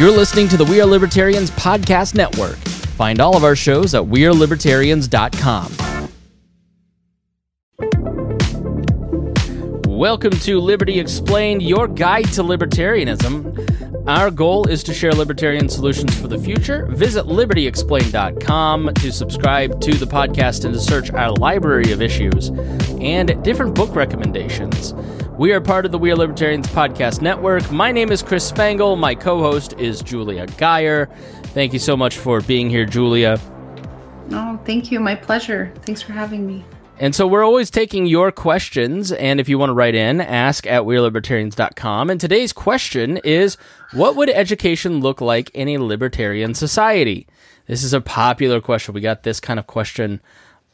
You're listening to the We Are Libertarians Podcast Network. Find all of our shows at WeareLibertarians.com. Welcome to Liberty Explained, your guide to libertarianism. Our goal is to share libertarian solutions for the future. Visit libertyexplained.com to subscribe to the podcast and to search our library of issues and different book recommendations. We are part of the We Are Libertarians podcast network. My name is Chris Spangle. My co host is Julia Geyer. Thank you so much for being here, Julia. Oh, thank you. My pleasure. Thanks for having me. And so we're always taking your questions. And if you want to write in, ask at wearelibertarians.com. And today's question is What would education look like in a libertarian society? This is a popular question. We got this kind of question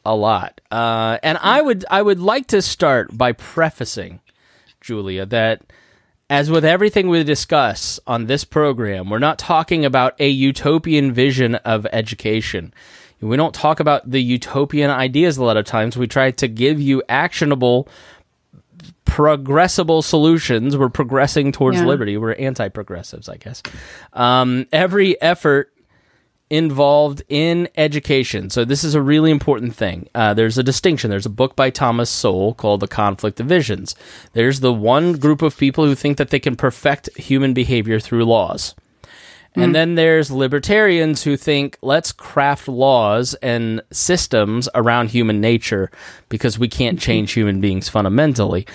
a lot. Uh, and I would, I would like to start by prefacing Julia, that as with everything we discuss on this program, we're not talking about a utopian vision of education. We don't talk about the utopian ideas a lot of times. We try to give you actionable, progressible solutions. We're progressing towards yeah. liberty. We're anti progressives, I guess. Um, every effort involved in education. So this is a really important thing. Uh, there's a distinction. There's a book by Thomas Sowell called The Conflict of Visions. There's the one group of people who think that they can perfect human behavior through laws. Mm. And then there's libertarians who think let's craft laws and systems around human nature because we can't change human beings fundamentally.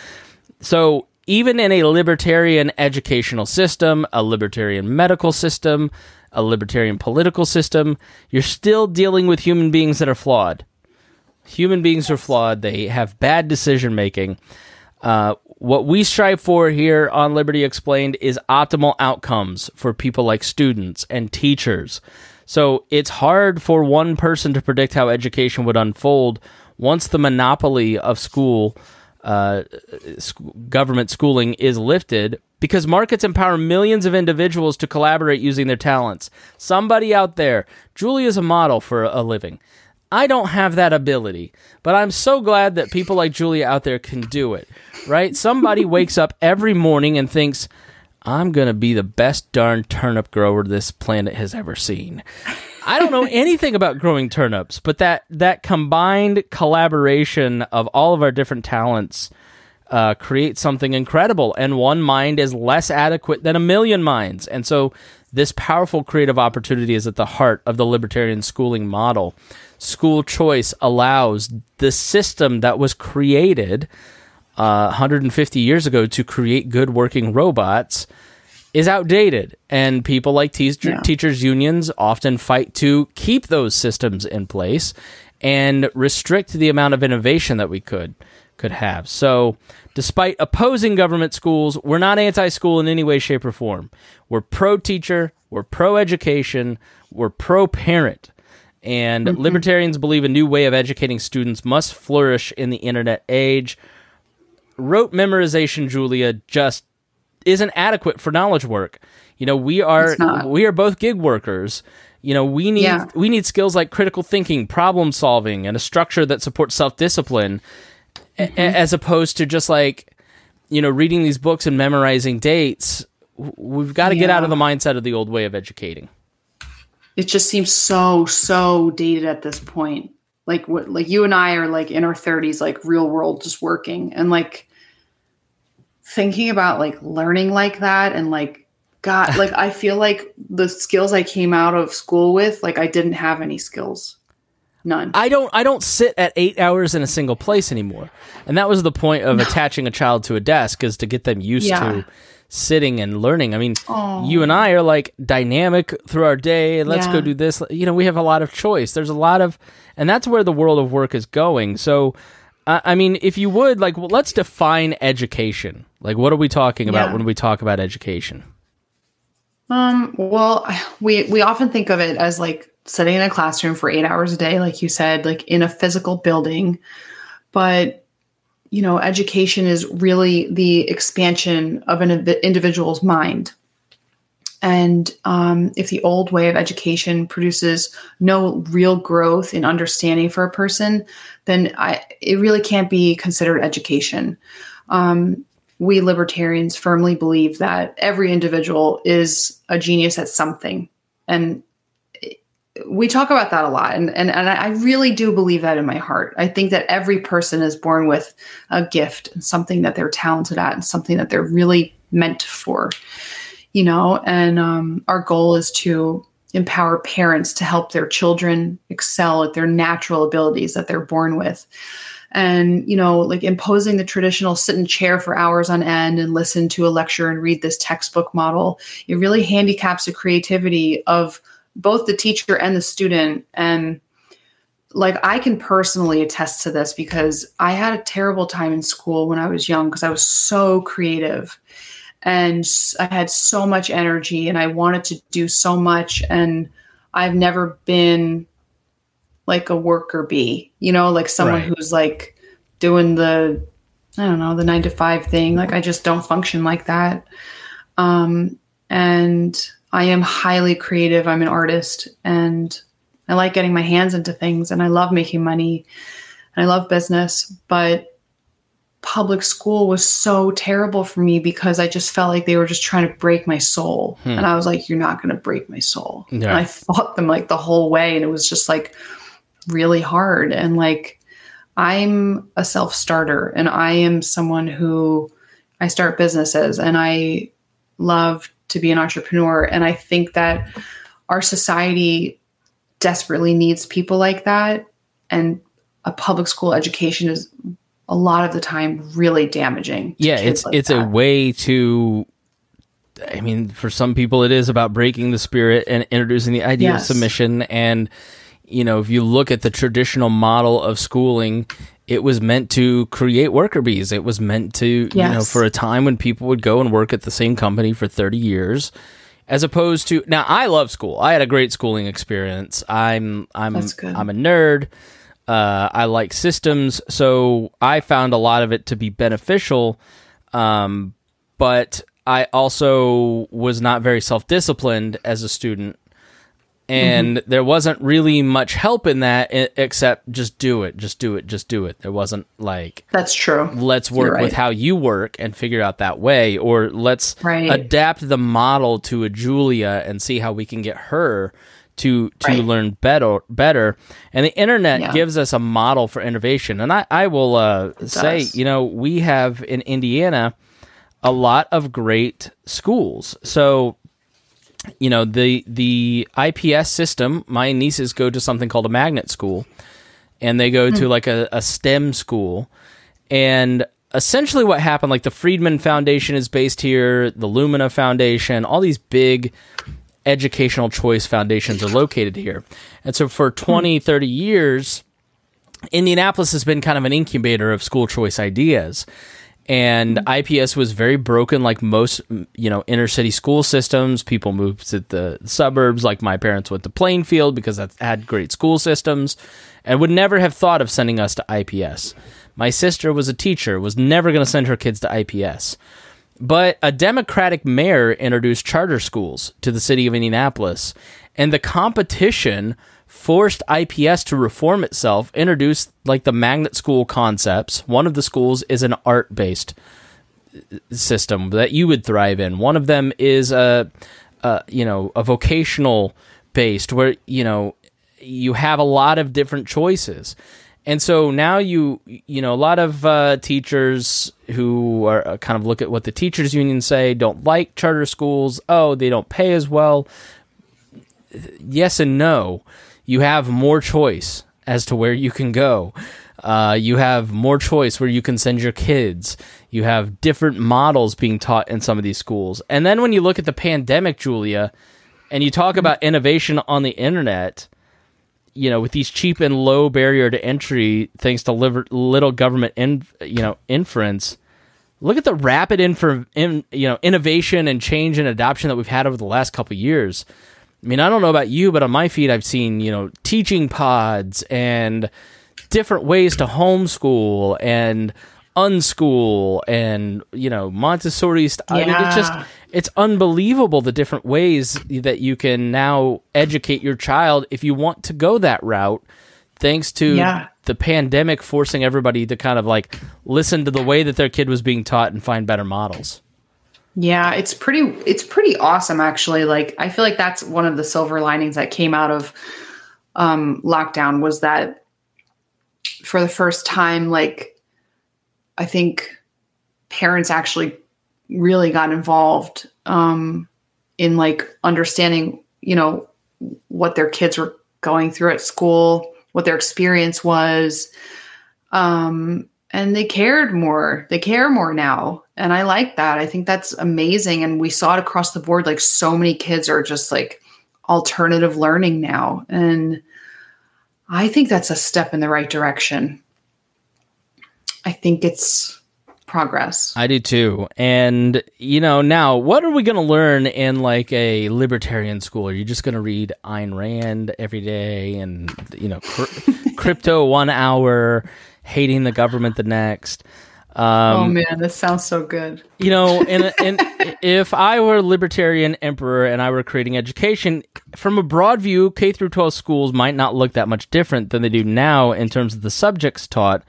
So even in a libertarian educational system, a libertarian medical system, a libertarian political system, you're still dealing with human beings that are flawed. Human beings are flawed. They have bad decision making. Uh, what we strive for here on Liberty Explained is optimal outcomes for people like students and teachers. So it's hard for one person to predict how education would unfold once the monopoly of school, uh, government schooling is lifted because markets empower millions of individuals to collaborate using their talents. Somebody out there, Julie is a model for a living. I don't have that ability, but I'm so glad that people like Julia out there can do it, right? Somebody wakes up every morning and thinks, I'm going to be the best darn turnip grower this planet has ever seen. I don't know anything about growing turnips, but that, that combined collaboration of all of our different talents uh, create something incredible. And one mind is less adequate than a million minds. And so this powerful creative opportunity is at the heart of the libertarian schooling model. School choice allows the system that was created uh, 150 years ago to create good working robots is outdated. And people like teacher, yeah. teachers' unions often fight to keep those systems in place and restrict the amount of innovation that we could could have. So Despite opposing government schools, we're not anti school in any way, shape, or form. We're pro teacher, we're pro education, we're pro parent. And mm-hmm. libertarians believe a new way of educating students must flourish in the internet age. Rote memorization, Julia, just isn't adequate for knowledge work. You know, we are we are both gig workers. You know, we need yeah. we need skills like critical thinking, problem solving, and a structure that supports self discipline mm-hmm. a- as opposed to just like you know reading these books and memorizing dates. We've got to yeah. get out of the mindset of the old way of educating. It just seems so so dated at this point. Like what like you and I are like in our 30s like real world just working and like thinking about like learning like that and like god like I feel like the skills I came out of school with like I didn't have any skills. None. I don't. I don't sit at eight hours in a single place anymore, and that was the point of no. attaching a child to a desk is to get them used yeah. to sitting and learning. I mean, Aww. you and I are like dynamic through our day. Let's yeah. go do this. You know, we have a lot of choice. There's a lot of, and that's where the world of work is going. So, uh, I mean, if you would like, well, let's define education. Like, what are we talking about yeah. when we talk about education? Um. Well, we we often think of it as like sitting in a classroom for eight hours a day, like you said, like in a physical building. But, you know, education is really the expansion of an individual's mind. And um, if the old way of education produces no real growth in understanding for a person, then I, it really can't be considered education. Um, we libertarians firmly believe that every individual is a genius at something. And we talk about that a lot. And, and, and I really do believe that in my heart. I think that every person is born with a gift and something that they're talented at and something that they're really meant for, you know? And um, our goal is to empower parents to help their children excel at their natural abilities that they're born with and you know like imposing the traditional sit in chair for hours on end and listen to a lecture and read this textbook model it really handicaps the creativity of both the teacher and the student and like i can personally attest to this because i had a terrible time in school when i was young because i was so creative and i had so much energy and i wanted to do so much and i've never been like a worker bee, you know, like someone right. who's like doing the, I don't know, the nine to five thing. Like I just don't function like that. Um, and I am highly creative. I'm an artist and I like getting my hands into things and I love making money and I love business. But public school was so terrible for me because I just felt like they were just trying to break my soul. Hmm. And I was like, you're not going to break my soul. Yeah. And I fought them like the whole way. And it was just like, really hard. And like, I'm a self starter and I am someone who I start businesses and I love to be an entrepreneur. And I think that our society desperately needs people like that. And a public school education is a lot of the time really damaging. Yeah, it's like it's that. a way to I mean, for some people it is about breaking the spirit and introducing the idea yes. of submission and you know, if you look at the traditional model of schooling, it was meant to create worker bees. It was meant to, yes. you know, for a time when people would go and work at the same company for 30 years as opposed to now I love school. I had a great schooling experience. I'm I'm I'm a nerd. Uh, I like systems, so I found a lot of it to be beneficial. Um, but I also was not very self disciplined as a student, and mm-hmm. there wasn't really much help in that except just do it just do it just do it there wasn't like that's true let's work right. with how you work and figure out that way or let's right. adapt the model to a julia and see how we can get her to to right. learn better better and the internet yeah. gives us a model for innovation and i i will uh, say you know we have in indiana a lot of great schools so you know the the IPS system. My nieces go to something called a magnet school, and they go mm. to hmm. like a, a STEM school, and essentially what happened like the Friedman Foundation is based here, the Lumina Foundation, all these big educational choice foundations are located here. And so for 20, hmm. 30 years, Indianapolis has been kind of an incubator of school choice ideas and mm-hmm. IPS was very broken like most you know inner city school systems. People moved to the suburbs like my parents went to Plainfield because that had great school systems and would never have thought of sending us to IPS my sister was a teacher was never going to send her kids to IPS but a democratic mayor introduced charter schools to the city of Indianapolis and the competition forced IPS to reform itself, introduce like the magnet school concepts. One of the schools is an art based system that you would thrive in. One of them is a, a you know a vocational based where you know you have a lot of different choices. And so now you you know a lot of uh, teachers who are uh, kind of look at what the teachers union say don't like charter schools. Oh, they don't pay as well. Yes and no you have more choice as to where you can go. Uh, you have more choice where you can send your kids. You have different models being taught in some of these schools. And then when you look at the pandemic, Julia, and you talk about innovation on the internet, you know, with these cheap and low barrier to entry, thanks to little government, in, you know, inference. Look at the rapid infor, in, you know, innovation and change and adoption that we've had over the last couple years. I mean, I don't know about you, but on my feed, I've seen, you know, teaching pods and different ways to homeschool and unschool and, you know, Montessori. St- yeah. I mean, it's just, it's unbelievable the different ways that you can now educate your child if you want to go that route, thanks to, yeah. the pandemic forcing everybody to kind of like listen to the way that their kid was being taught and find better models. Yeah, it's pretty it's pretty awesome actually. Like I feel like that's one of the silver linings that came out of um lockdown was that for the first time like I think parents actually really got involved um in like understanding, you know, what their kids were going through at school, what their experience was. Um and they cared more. They care more now. And I like that. I think that's amazing. And we saw it across the board. Like so many kids are just like alternative learning now. And I think that's a step in the right direction. I think it's progress. I do too. And you know, now what are we going to learn in like a libertarian school? Are you just going to read Ayn Rand every day and you know, cr- crypto 1 hour hating the government the next. Um, oh man, this sounds so good. You know, and, and if I were a libertarian emperor and I were creating education from a broad view, K through 12 schools might not look that much different than they do now in terms of the subjects taught.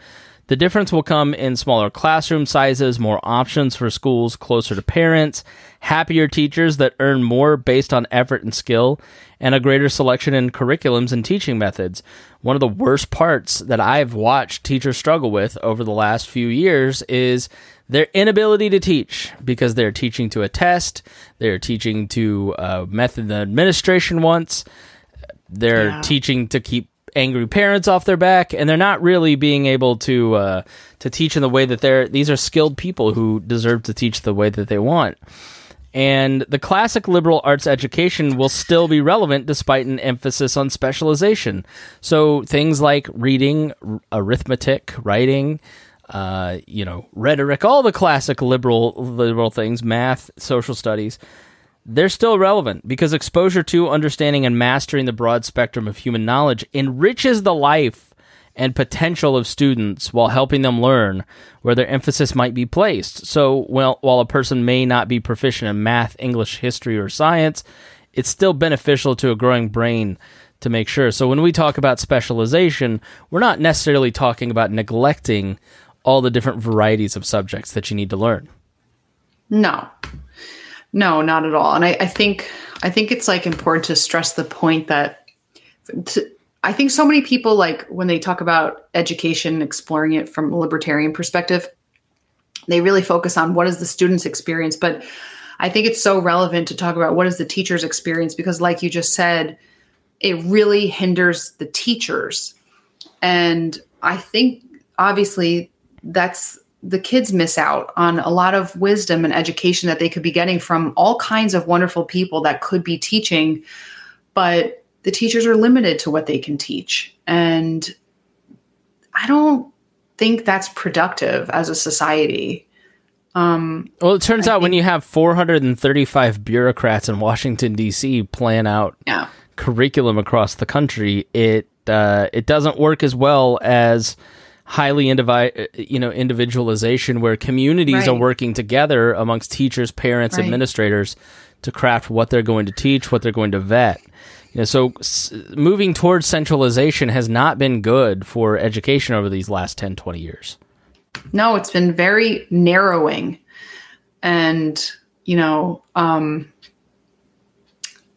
The difference will come in smaller classroom sizes, more options for schools closer to parents, happier teachers that earn more based on effort and skill, and a greater selection in curriculums and teaching methods. One of the worst parts that I've watched teachers struggle with over the last few years is their inability to teach because they're teaching to a test, they're teaching to a method the administration wants, they're yeah. teaching to keep angry parents off their back, and they're not really being able to uh, to teach in the way that they're. These are skilled people who deserve to teach the way that they want. And the classic liberal arts education will still be relevant despite an emphasis on specialization. So things like reading, arithmetic, writing, uh, you know, rhetoric, all the classic liberal liberal things, math, social studies, they're still relevant because exposure to, understanding, and mastering the broad spectrum of human knowledge enriches the life and potential of students while helping them learn where their emphasis might be placed. So, well, while a person may not be proficient in math, English, history, or science, it's still beneficial to a growing brain to make sure. So, when we talk about specialization, we're not necessarily talking about neglecting all the different varieties of subjects that you need to learn. No, no, not at all. And I, I think I think it's like important to stress the point that to, I think so many people like when they talk about education, exploring it from a libertarian perspective, they really focus on what is the student's experience. But I think it's so relevant to talk about what is the teacher's experience because, like you just said, it really hinders the teachers. And I think obviously that's the kids miss out on a lot of wisdom and education that they could be getting from all kinds of wonderful people that could be teaching but the teachers are limited to what they can teach and i don't think that's productive as a society um, well, it turns I out think, when you have 435 bureaucrats in Washington D.C. plan out yeah. curriculum across the country, it uh, it doesn't work as well as highly indivi- you know individualization where communities right. are working together amongst teachers, parents, right. administrators to craft what they're going to teach, what they're going to vet. Know, so s- moving towards centralization has not been good for education over these last 10, 20 years. No, it's been very narrowing. And, you know, um,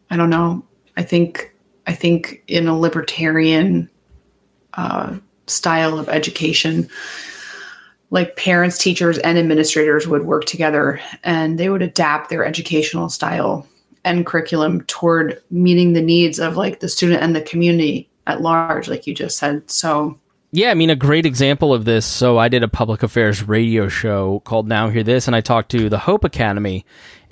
I don't know. I think I think in a libertarian uh, style of education like parents teachers and administrators would work together and they would adapt their educational style and curriculum toward meeting the needs of like the student and the community at large like you just said so yeah, I mean, a great example of this. So, I did a public affairs radio show called Now Hear This, and I talked to the Hope Academy,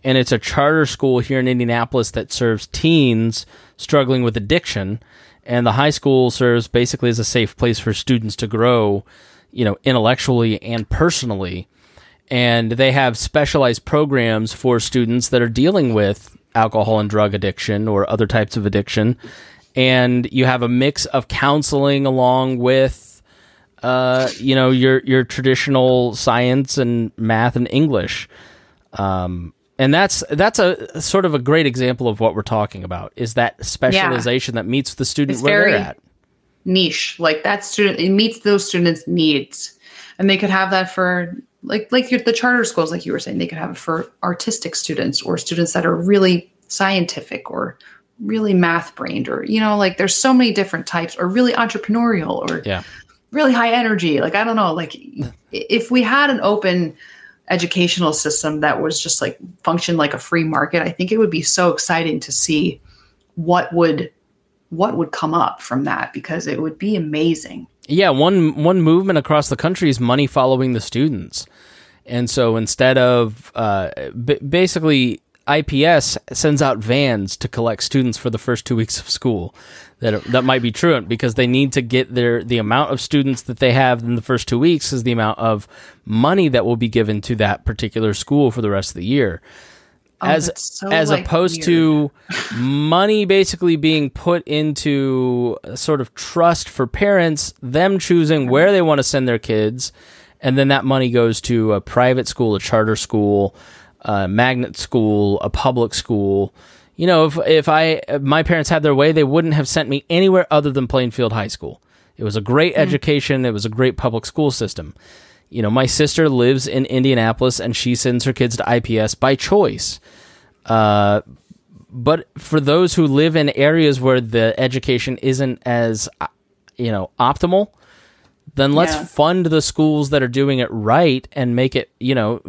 and it's a charter school here in Indianapolis that serves teens struggling with addiction and the high school serves basically as a safe place for students to grow, you know, intellectually and personally. And they have specialized programs for students that are dealing with alcohol and drug addiction or other types of addiction. And you have a mix of counseling along with, uh, you know, your your traditional science and math and English. Um, and that's that's a sort of a great example of what we're talking about is that specialization yeah. that meets the student it's where they're at niche. Like that student, it meets those students' needs, and they could have that for like like your, the charter schools, like you were saying, they could have it for artistic students or students that are really scientific or really math brained or you know like there's so many different types or really entrepreneurial or yeah. really high energy. Like i don't know like if we had an open educational system that was just like function like a free market i think it would be so exciting to see what would what would come up from that because it would be amazing yeah one one movement across the country is money following the students and so instead of uh, b- basically IPS sends out vans to collect students for the first two weeks of school. That that might be truant because they need to get their the amount of students that they have in the first two weeks is the amount of money that will be given to that particular school for the rest of the year. Oh, as so, as like, opposed weird. to money basically being put into a sort of trust for parents, them choosing where they want to send their kids, and then that money goes to a private school, a charter school, a magnet school, a public school. You know, if if I if my parents had their way, they wouldn't have sent me anywhere other than Plainfield High School. It was a great hmm. education. It was a great public school system. You know, my sister lives in Indianapolis and she sends her kids to IPS by choice. Uh, but for those who live in areas where the education isn't as, uh, you know, optimal, then let's Yeah. fund the schools that are doing it right and make it, you know,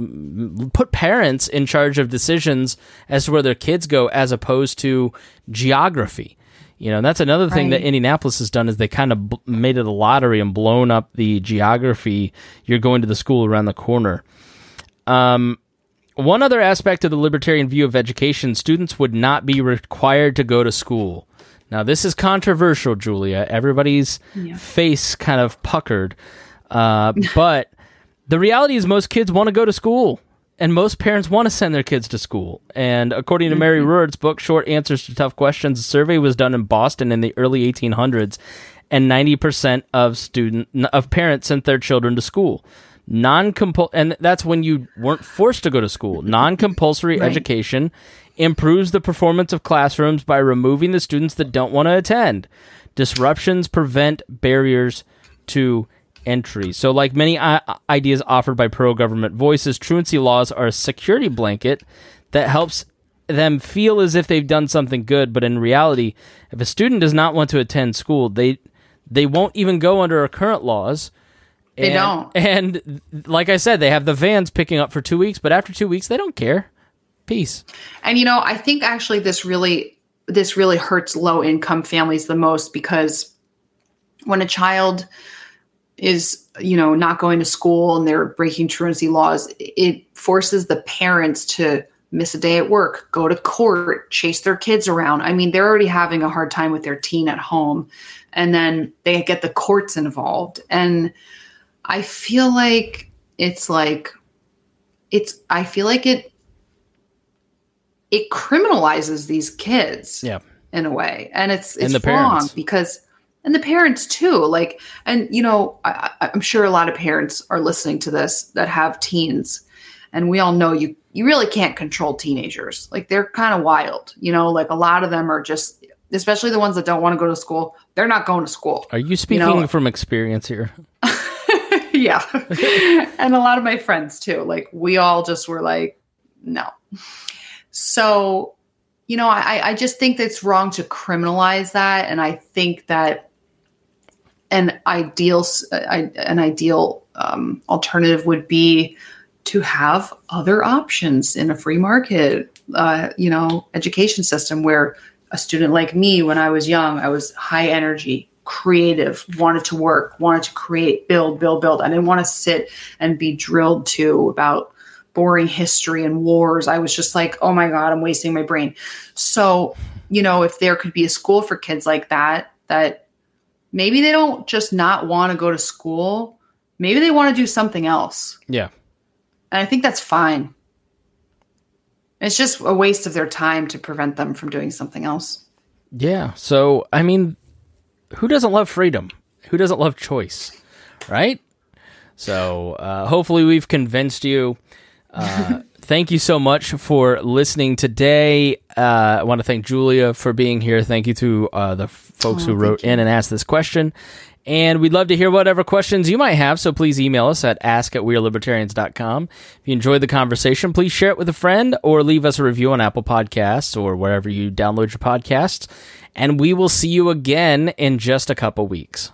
put parents in charge of decisions as to where their kids go as opposed to geography. You know, and that's another thing that Indianapolis has done is they kind of b- made it a lottery and blown up the geography. You're going to the school around the corner. Um, one other aspect of the libertarian view of education students would not be required to go to school. Now, this is controversial, Julia. Everybody's Yeah. face kind of puckered. Uh, but the reality is, most kids want to go to school, and most parents want to send their kids to school. And according to Mary mm-hmm. Ruwart's book, Short Answers to Tough Questions, a survey was done in Boston in the early 1800s, and 90% of student of parents sent their children to school non and that's when you weren't forced to go to school. Non-compulsory Right. education improves the performance of classrooms by removing the students that don't want to attend. Disruptions prevent barriers to entry. So, like many I- ideas offered by pro-government voices, truancy laws are a security blanket that helps them feel as if they've done something good, but in reality, if a student does not want to attend school, they they won't even go under our current laws. They And- don't. And like I said, they have the vans picking up for two weeks, but after two weeks, they don't care. Peace. And you know, I think actually this really this really hurts low income families the most because when a child is, you know, not going to school and they're breaking truancy laws, it forces the parents to miss a day at work, go to court, chase their kids around. I mean, they're already having a hard time with their teen at home and then they get the courts involved. And I feel like it's like it's I feel like it it criminalizes these kids Yeah. in a way and it's And it's the wrong parents. because and the parents too like and you know I, i'm sure a lot of parents are listening to this that have teens and we all know you you really can't control teenagers like they're kind of wild you know like a lot of them are just especially the ones that don't want to go to school they're not going to school Are you speaking know- from experience here? yeah. and a lot of my friends too. Like we all just were like, no. So, you know, I, I just think that it's wrong to criminalize that. And I think that an ideal, an ideal um, alternative would be to have other options in a free market, uh, you know, education system where a student like me, when I was young, I was high energy, creative, wanted to work, wanted to create, build, build, build. I didn't want to sit and be drilled to about boring history and wars. I was just like, oh my God, I'm wasting my brain. So, you know, if there could be a school for kids like that, that maybe they don't just not want to go to school, maybe they want to do something else. Yeah. And I think that's fine. It's just a waste of their time to prevent them from doing something else. Yeah. So, I mean, who doesn't love freedom? Who doesn't love choice? Right? So, uh, hopefully, we've convinced you uh, thank you so much for listening today. Uh, I want to thank Julia for being here. Thank you to uh, the folks oh, who wrote in and asked this question. And we'd love to hear whatever questions you might have, so please email us at ask at wearelibertarians.com. If you enjoyed the conversation, please share it with a friend or leave us a review on Apple Podcasts or wherever you download your podcasts. And we will see you again in just a couple weeks.